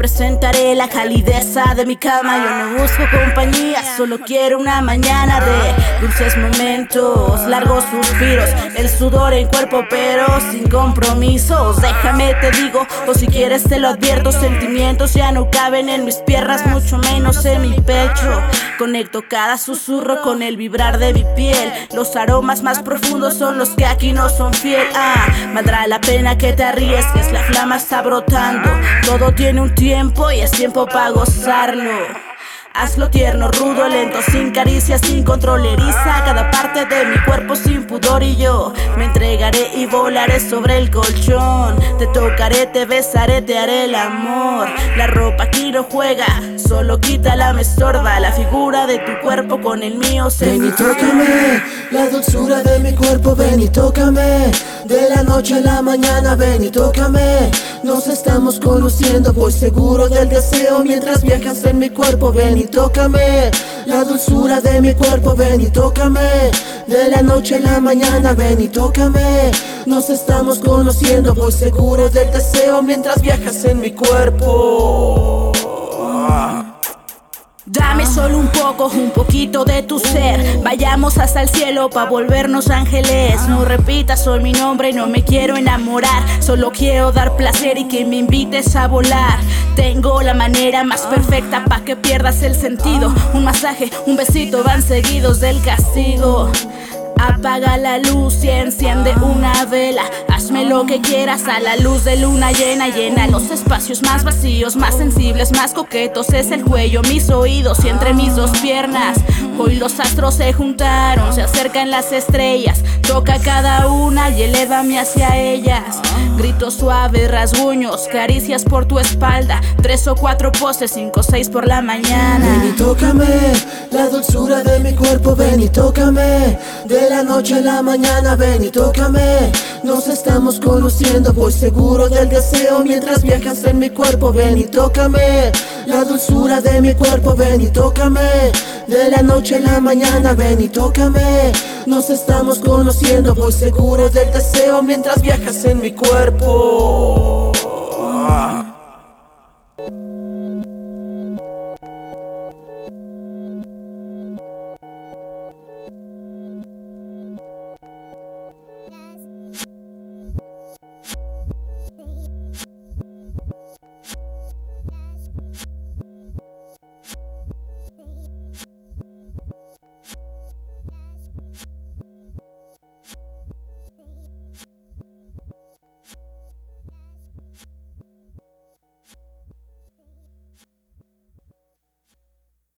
presentaré la calideza de mi cama. Yo no busco compañía, solo quiero una mañana de dulces momentos, largos suspiros, el sudor en cuerpo, pero sin compromisos. Déjame te digo, o si quieres te lo advierto, sentimientos ya no caben en mis piernas, mucho menos en mi pecho. Conecto cada susurro con el vibrar de mi piel. Los aromas más profundos son los que aquí no son fiel. Ah, valdrá la pena que te arriesgues, la flama está brotando. Todo tiene un tiempo y es tiempo para gozarlo. Hazlo tierno, rudo, lento, sin caricias, sin control, eriza cada parte de mi cuerpo sin pudor y yo me volaré sobre el colchón. Te tocaré, te besaré, te haré el amor. La ropa aquí no juega, solo quítala, me estorba la figura de tu cuerpo con el mío. Se ven y tócame, la dulzura de mi cuerpo, ven y tócame. De noche a la mañana, ven y tócame. Nos estamos conociendo, voy seguro del deseo mientras viajas en mi cuerpo, ven y tócame. La dulzura de mi cuerpo, ven y tócame. De la noche a la mañana, ven y tócame. Nos estamos conociendo, voy seguro del deseo mientras viajas en mi cuerpo. Dame solo un poco, un poquito de tu ser. Vayamos hasta el cielo pa' volvernos ángeles. No repitas soy mi nombre, no me quiero enamorar. Solo quiero dar placer y que me invites a volar. Tengo la manera más perfecta pa' que pierdas el sentido. Un masaje, un besito van seguidos del castigo. Apaga la luz y enciende una vela. Hazme lo que quieras a la luz de luna llena. Llena los espacios más vacíos, más sensibles, más coquetos. Es el cuello, mis oídos y entre mis dos piernas. Hoy los astros se juntaron, se acercan las estrellas. Toca cada una y elévame hacia ellas. Gritos suaves, rasguños, caricias por tu espalda. Tres o cuatro poses, cinco o seis por la mañana. Ven y tócame, la dulzura de mi cuerpo, ven y tócame. De la noche a la mañana, ven y tócame. Nos estamos conociendo, voy seguro del deseo mientras viajas en mi cuerpo, ven y tócame. La dulzura de mi cuerpo, ven y tócame. De la noche a la mañana, ven y tócame. Nos estamos conociendo, voy seguro del deseo mientras viajas en mi cuerpo.